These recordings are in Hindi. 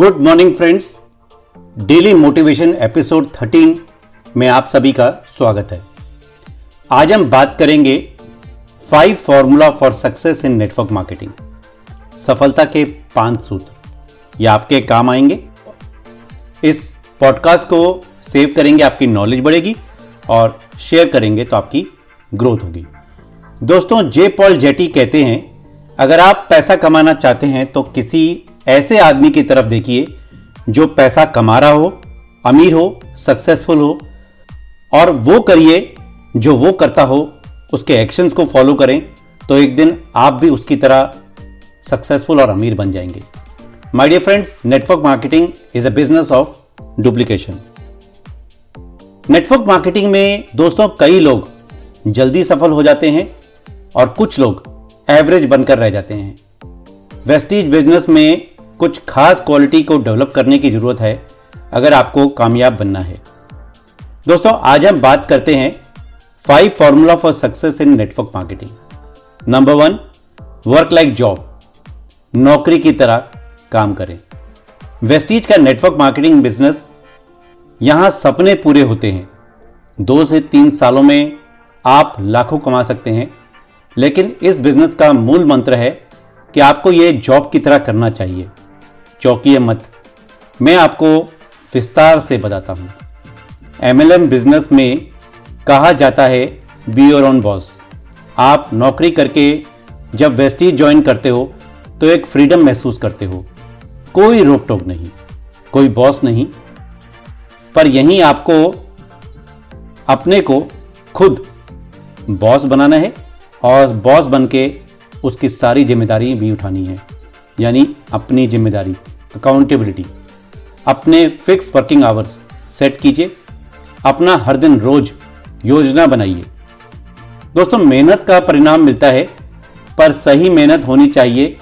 Good morning friends. Daily motivation episode 13 में आप सभी का स्वागत है। आज हम बात करेंगे five formula for success in network marketing. सफलता के पाँच सूत्र। ये आपके काम आएँगे। इस पॉडकास्ट को सेव करेंगे, आपकी नॉलेज बढ़ेगी और शेयर करेंगे तो आपकी ग्रोथ होगी। दोस्तों, जे पॉल जेटी कहते हैं, अगर आप पैसा कमाना चाहते हैं तो किसी ऐसे आदमी की तरफ़ देखिए, जो पैसा कमा रहा हो, अमीर हो सक्सेसफुल हो, और वो करिए जो वो करता हो, उसके एक्शंस को फॉलो करें तो एक दिन आप भी उसकी तरह सक्सेसफुल और अमीर बन जाएँगे। My dear friends network marketing is a business of duplication network marketing में दोस्तों कई लोग जल्दी सफल हो जाते हैं और कुछ लोग एवरेज बनकर रह जाते हैं। वेस्टीज बिज़नेस में कुछ खास क्वालिटी को डेवलप करने की ज़रूरत है, अगर आपको कामयाब बनना है। दोस्तों, आज हम बात करते हैं five formula for success in network marketing number one work like job नौकरी की तरह काम करें। वेस्टीज का नेटवर्क मार्केटिंग बिज़नेस यहाँ सपने पूरे होते हैं। दो से तीन सालों में आप लाखों कमा सकते हैं। लेकिन इस बिज़नेस का मूल मंत्र है कि आपको यह जॉब की तरह करना चाहिए। चौकीय मत। मैं आपको विस्तार से बताता हूँ। एमएलएम बिज़नेस में कहा जाता है बी योर ओन बॉस आप नौकरी करके जब वेस्टीज ज्वाइन करते हो तो एक फ्रीडम महसूस करते हो। कोई रोक टोक नहीं, कोई बॉस नहीं। पर यहीं आपको अपने को खुद बॉस बनाना है और बॉस बन के उसकी सारी ज़िम्मेदारी भी उठानी है। यानी अपनी ज़िम्मेदारी। अकाउंटेबिलिटी अपने फिक्स वर्किंग आवर्स सेट कीजिए। अपना हर दिन रोज योजना बनाइए। दोस्तों, मेहनत का परिणाम मिलता है, पर सही मेहनत होनी चाहिए,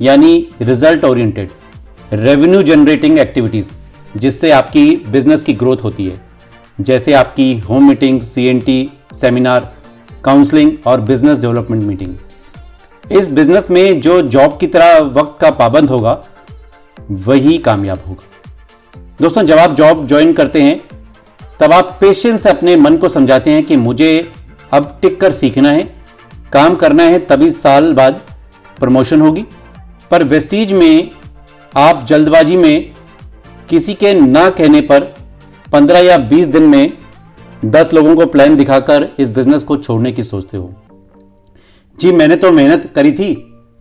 यानी result oriented revenue generating activities जिससे आपकी बिज़नेस की ग्रोथ होती है। जैसे आपकी होम मीटिंग सी सेमिनार काउंसलिंग और बिज़नेस डेवलपमेंट मीटिंग इस बिज़नेस में जो जॉब की तरह वक्त का पाबंद होगा वही कामयाब होगा। दोस्तों, जब आप जॉब ज्वाइन करते हैं, तब आप पेशेंस से अपने मन को समझाते हैं कि मुझे अब टिक कर सीखना है, काम करना है, तभी साल बाद प्रमोशन होगी। पर वेस्टीज में आप जल्दबाजी में किसी के ना कहने पर 15 या 20 दिन में 10 लोगों को प्लान दिखाकर इस बिज़नेस को छोड़ने की सोचते हो। जी, मैंने तो मेहनत करी थी,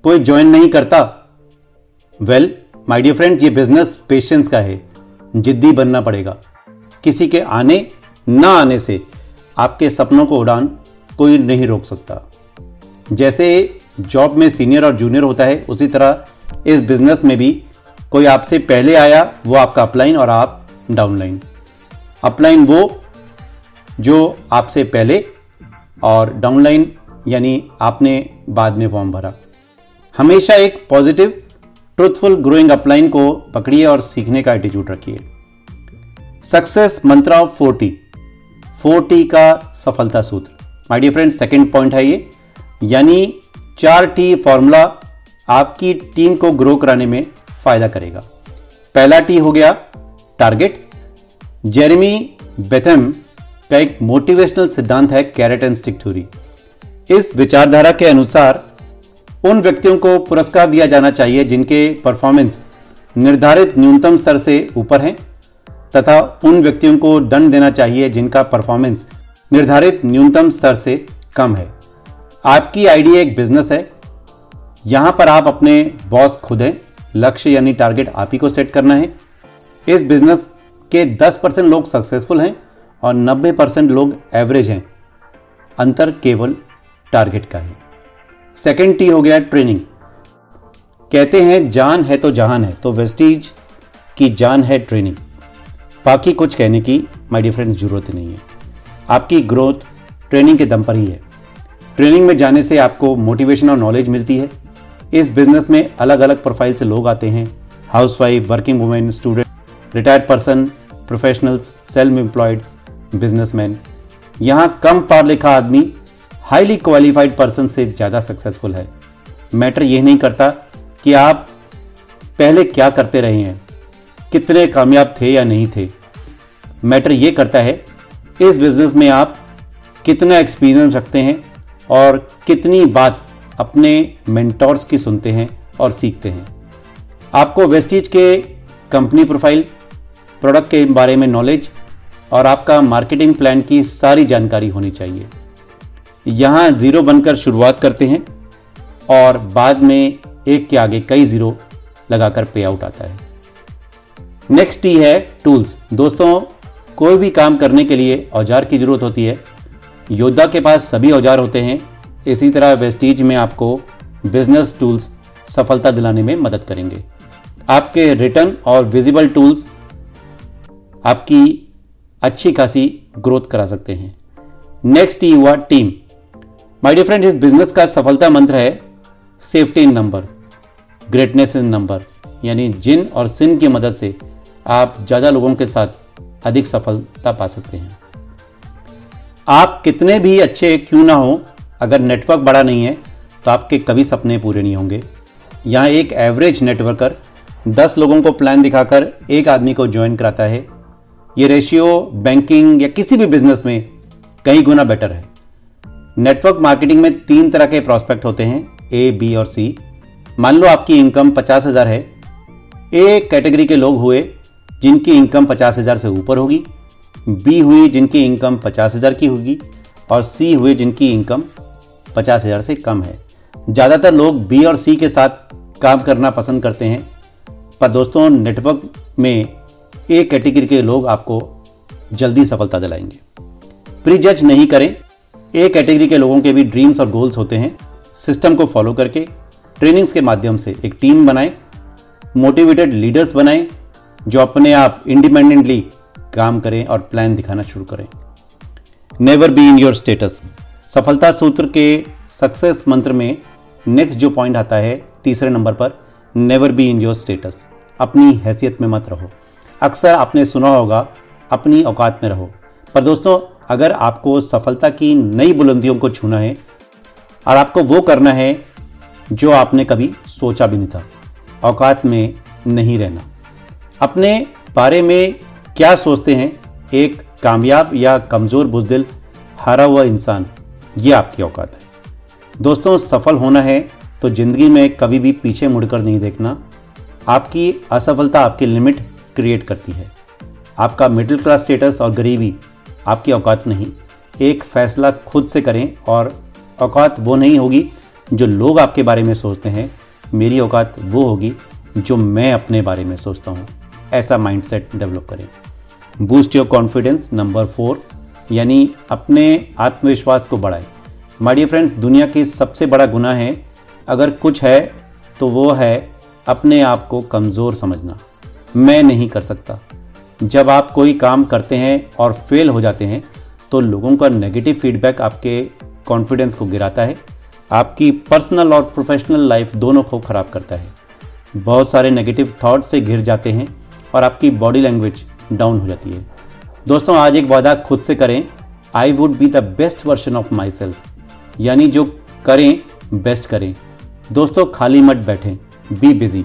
कोई ज्वाइन नहीं करता। वेल माय डियर फ्रेंड ये बिज़नेस पेशेंस का है। जिद्दी बनना पड़ेगा। किसी के आने, ना आने से आपके सपनों को उड़ान कोई नहीं रोक सकता। जैसे जॉब में सीनियर और जूनियर होता है, उसी तरह इस बिज़नेस में भी कोई आपसे पहले आया, वो आपका अपलाइन और आप डाउनलाइन अपलाइन वो जो आपसे पहले और डाउनलाइन यानी आपने बाद में फॉर्म भरा। हमेशा एक पॉजिटिव ट्रुथफुल ग्रोइंग अपलाइन को पकड़िए और सीखने का एटीट्यूड रखिए। Success mantra of forty forty का सफलता सूत्र। My dear friend second point है ये। यानी चार टी फॉर्मूला आपकी टीम को ग्रो कराने में फ़ायदा करेगा। पहला टी हो गया टारगेट जेरेमी बेथम का एक मोटिवेशनल सिद्धांत है कैरेट एंड स्टिक थ्योरी इस विचारधारा के अनुसार उन व्यक्तियों को पुरस्कार दिया जाना चाहिए जिनके परफॉर्मेंस निर्धारित न्यूनतम स्तर से ऊपर हैं, तथा उन व्यक्तियों को दंड देना चाहिए जिनका परफॉर्मेंस निर्धारित न्यूनतम स्तर से कम है। आपकी आइडिया एक बिज़नेस है। यहाँ पर आप अपने बॉस खुद हैं। लक्ष्य यानी टारगेट आप ही को सेट करना है। इस बिज़नेस के 10 परसेंट लोग सक्सेसफुल हैं और 90 परसेंट लोग एवरेज हैं। अंतर केवल टारगेट का है। सेकेंड टी हो गया ट्रेनिंग कहते हैं, जान है तो जहान है तो वेस्टीज की जान है ट्रेनिंग बाकी कुछ कहने की माय डियर फ्रेंड्स ज़रूरत नहीं है. आपकी ग्रोथ ट्रेनिंग के दम पर ही है. ट्रेनिंग में जाने से आपको मोटिवेशन और नॉलेज मिलती है. इस बिज़नेस में अलग अलग प्रोफ़ाइल से लोग आते हैं. Housewife working women student retired person professionals self employed businessman यहाँ कम पढ़ लिखा आदमी हाईली क्वालिफाइड पर्सन से ज़्यादा सक्सेसफुल है। मैटर यह नहीं करता कि आप पहले क्या करते रहे हैं, कितने कामयाब थे या नहीं थे। मैटर ये करता है, इस बिज़नेस में आप कितना एक्सपीरियंस रखते हैं और कितनी बात अपने मेंटोर्स की सुनते हैं और सीखते हैं। आपको वेस्टीज के कंपनी प्रोफ़ाइल प्रोडक्ट के बारे में नॉलेज और आपका मार्केटिंग प्लान की सारी जानकारी होनी चाहिए। यहाँ ज़ीरो बनकर शुरुआत करते हैं और बाद में एक के आगे कई ज़ीरो लगाकर पे आउट आता है। नेक्स्ट ही है टूल्स दोस्तों, कोई भी काम करने के लिए औज़ार की ज़रूरत होती है। योद्धा के पास सभी औज़ार होते हैं। इसी तरह वेस्टीज में आपको बिज़नेस टूल्स सफलता दिलाने में मदद करेंगे। आपके रिटर्न और विजिबल टूल्स आपकी अच्छी खासी ग्रोथ करा सकते हैं। नेक्स्ट ही हुआ टीम माय डियर फ्रेंड इस बिज़नेस का सफलता मंत्र है safety in number greatness in number यानी जिन और सिन की मदद से आप ज़्यादा लोगों के साथ अधिक सफलता पा सकते हैं। आप कितने भी अच्छे क्यों ना हो, अगर नेटवर्क बड़ा नहीं है तो आपके कभी सपने पूरे नहीं होंगे। यहाँ एक एवरेज नेटवर्कर 10 लोगों को प्लान दिखाकर एक आदमी को ज्वाइन कराता है। ये रेशियो बैंकिंग या किसी भी बिज़नेस में कई गुना बेटर है। नेटवर्क मार्केटिंग में तीन तरह के प्रॉस्पेक्ट होते हैं ए बी और सी मान लो आपकी इनकम पचास हज़ार है। ए कैटेगरी के लोग हुए जिनकी इनकम पचास हज़ार से ऊपर होगी। बी हुई जिनकी इनकम पचास हज़ार की होगी और सी हुए जिनकी इनकम पचास हज़ार से कम है। ज़्यादातर लोग बी और सी के साथ काम करना पसंद करते हैं। पर दोस्तों नेटवर्क में ए कैटेगरी के लोग आपको जल्दी सफलता दिलाएँगे। प्री जज नहीं करें। ए कैटेगरी के लोगों के भी ड्रीम्स और गोल्स होते हैं। सिस्टम को फॉलो करके ट्रेनिंग्स के माध्यम से एक टीम बनाएँ मोटिवेटेड लीडर्स बनाएँ, जो अपने आप इंडिपेंडेंटली काम करें और प्लान दिखाना शुरू करें। Never be in your status सफलता सूत्र के सक्सेस मंत्र में नेक्स्ट जो पॉइंट आता है, तीसरे नंबर पर never be in your status अपनी हैसियत में मत रहो। अक्सर आपने सुना होगा, अपनी औकात में रहो। पर दोस्तों अगर आपको सफलता की नई बुलंदियों को छूना है और आपको वो करना है जो आपने कभी सोचा भी नहीं था, औकात में नहीं रहना। अपने बारे में क्या सोचते हैं? एक कामयाब या कमज़ोर बुजदिल, हारा हुआ इंसान, ये आपकी औकात है। दोस्तों, सफल होना है तो ज़िंदगी में कभी भी पीछे मुड़कर नहीं देखना। आपकी असफलता आपकी लिमिट क्रिएट करती है। आपका मिडिल क्लास स्टेटस और गरीबी आपकी औकात नहीं। एक फैसला खुद से करें और औकात वो नहीं होगी जो लोग आपके बारे में सोचते हैं। मेरी औकात वो होगी जो मैं अपने बारे में सोचता हूँ। ऐसा माइंडसेट डेवलप करें। Boost your confidence number four यानी अपने आत्मविश्वास को बढ़ाएँ। माय डियर फ्रेंड्स दुनिया की सबसे बड़ा गुना है, अगर कुछ है तो वो है अपने आप को कमज़ोर समझना। मैं नहीं कर सकता। जब आप कोई काम करते हैं और फेल हो जाते हैं तो लोगों का नेगेटिव फीडबैक आपके कॉन्फिडेंस को गिराता है। आपकी पर्सनल और प्रोफेशनल लाइफ दोनों को ख़राब करता है। बहुत सारे नेगेटिव थॉट से घिर जाते हैं और आपकी बॉडी लैंग्वेज डाउन हो जाती है। दोस्तों, आज एक वादा खुद से करें। I would be the best version of myself यानी जो करें बेस्ट करें। दोस्तों, खाली मत बैठें। बी बिज़ी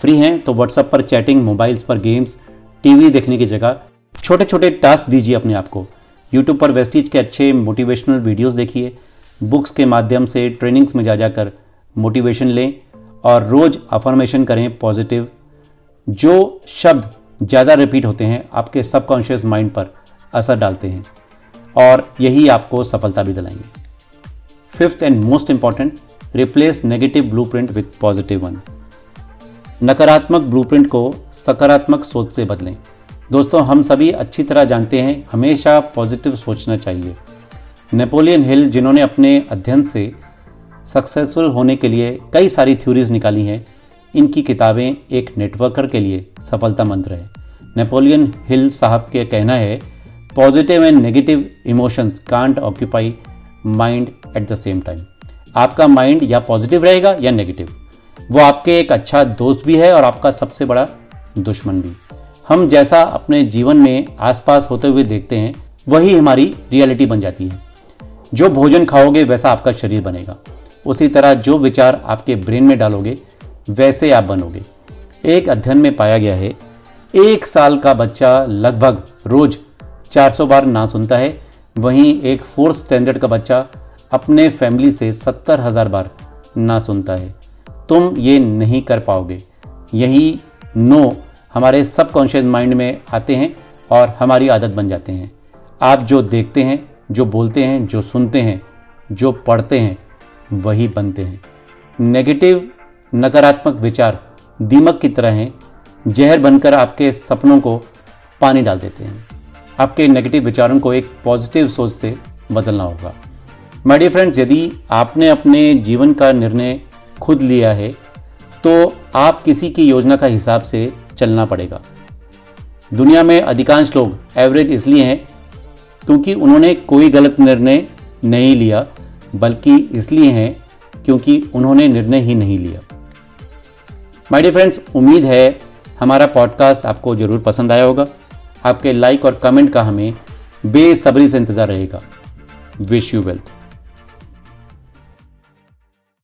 फ्री हैं तो व्हाट्सएप पर चैटिंग मोबाइल्स पर गेम्स टीवी देखने की जगह। छोटे छोटे टास्क दीजिए अपने आप को। यूट्यूब पर वेस्टिज के अच्छे मोटिवेशनल वीडियोस देखिए। बुक्स के माध्यम से ट्रेनिंग्स में जा जाकर मोटिवेशन लें और रोज़ अफर्मेशन करें पॉजिटिव जो शब्द ज़्यादा रिपीट होते हैं, आपके सबकॉन्शियस माइंड पर असर डालते हैं और यही आपको सफलता भी दिलाएँगे। Fifth and most important replace negative blueprint with positive one नकारात्मक ब्लूप्रिंट को सकारात्मक सोच से बदलें। दोस्तों, हम सभी अच्छी तरह जानते हैं, हमेशा पॉजिटिव सोचना चाहिए। नेपोलियन हिल जिन्होंने अपने अध्ययन से सक्सेसफुल होने के लिए कई सारी थ्योरीज निकाली हैं, इनकी किताबें एक नेटवर्कर के लिए सफलता मंत्र है नेपोलियन हिल साहब के कहना है positive and negative emotions can't occupy mind at the same time आपका माइंड या पॉजिटिव रहेगा या नेगेटिव वो आपके एक अच्छा दोस्त भी है और आपका सबसे बड़ा दुश्मन भी। हम जैसा अपने जीवन में आसपास होते हुए देखते हैं, वही हमारी रियलिटी बन जाती है। जो भोजन खाओगे, वैसा आपका शरीर बनेगा। उसी तरह जो विचार आपके ब्रेन में डालोगे, वैसे आप बनोगे। एक अध्ययन में पाया गया है, एक साल का बच्चा लगभग रोज 400 बार ना सुनता है। वहीं एक फोर्थ स्टैंडर्ड का बच्चा अपने फैमिली से सत्तर हज़ार बार ना सुनता है। तुम ये नहीं कर पाओगे। यही नो हमारे सबकॉन्शियस माइंड में आते हैं और हमारी आदत बन जाते हैं। आप जो देखते हैं, जो बोलते हैं, जो सुनते हैं, जो पढ़ते हैं, वही बनते हैं। नेगेटिव नकारात्मक विचार दीमक की तरह हैं, जहर बनकर आपके सपनों को पानी डाल देते हैं। आपके नेगेटिव विचारों को एक पॉजिटिव सोच से बदलना होगा। माय डियर फ्रेंड्स यदि आपने अपने जीवन का निर्णय खुद लिया है तो आप किसी की योजना का हिसाब से चलना पड़ेगा। दुनिया में अधिकांश लोग एवरेज इसलिए हैं क्योंकि उन्होंने कोई गलत निर्णय नहीं लिया, बल्कि इसलिए हैं क्योंकि उन्होंने निर्णय ही नहीं लिया। माय डियर फ्रेंड्स उम्मीद है हमारा पॉडकास्ट आपको ज़रूर पसंद आया होगा। आपके लाइक और कमेंट का हमें बेसब्री से इंतज़ार रहेगा। Wish you wealth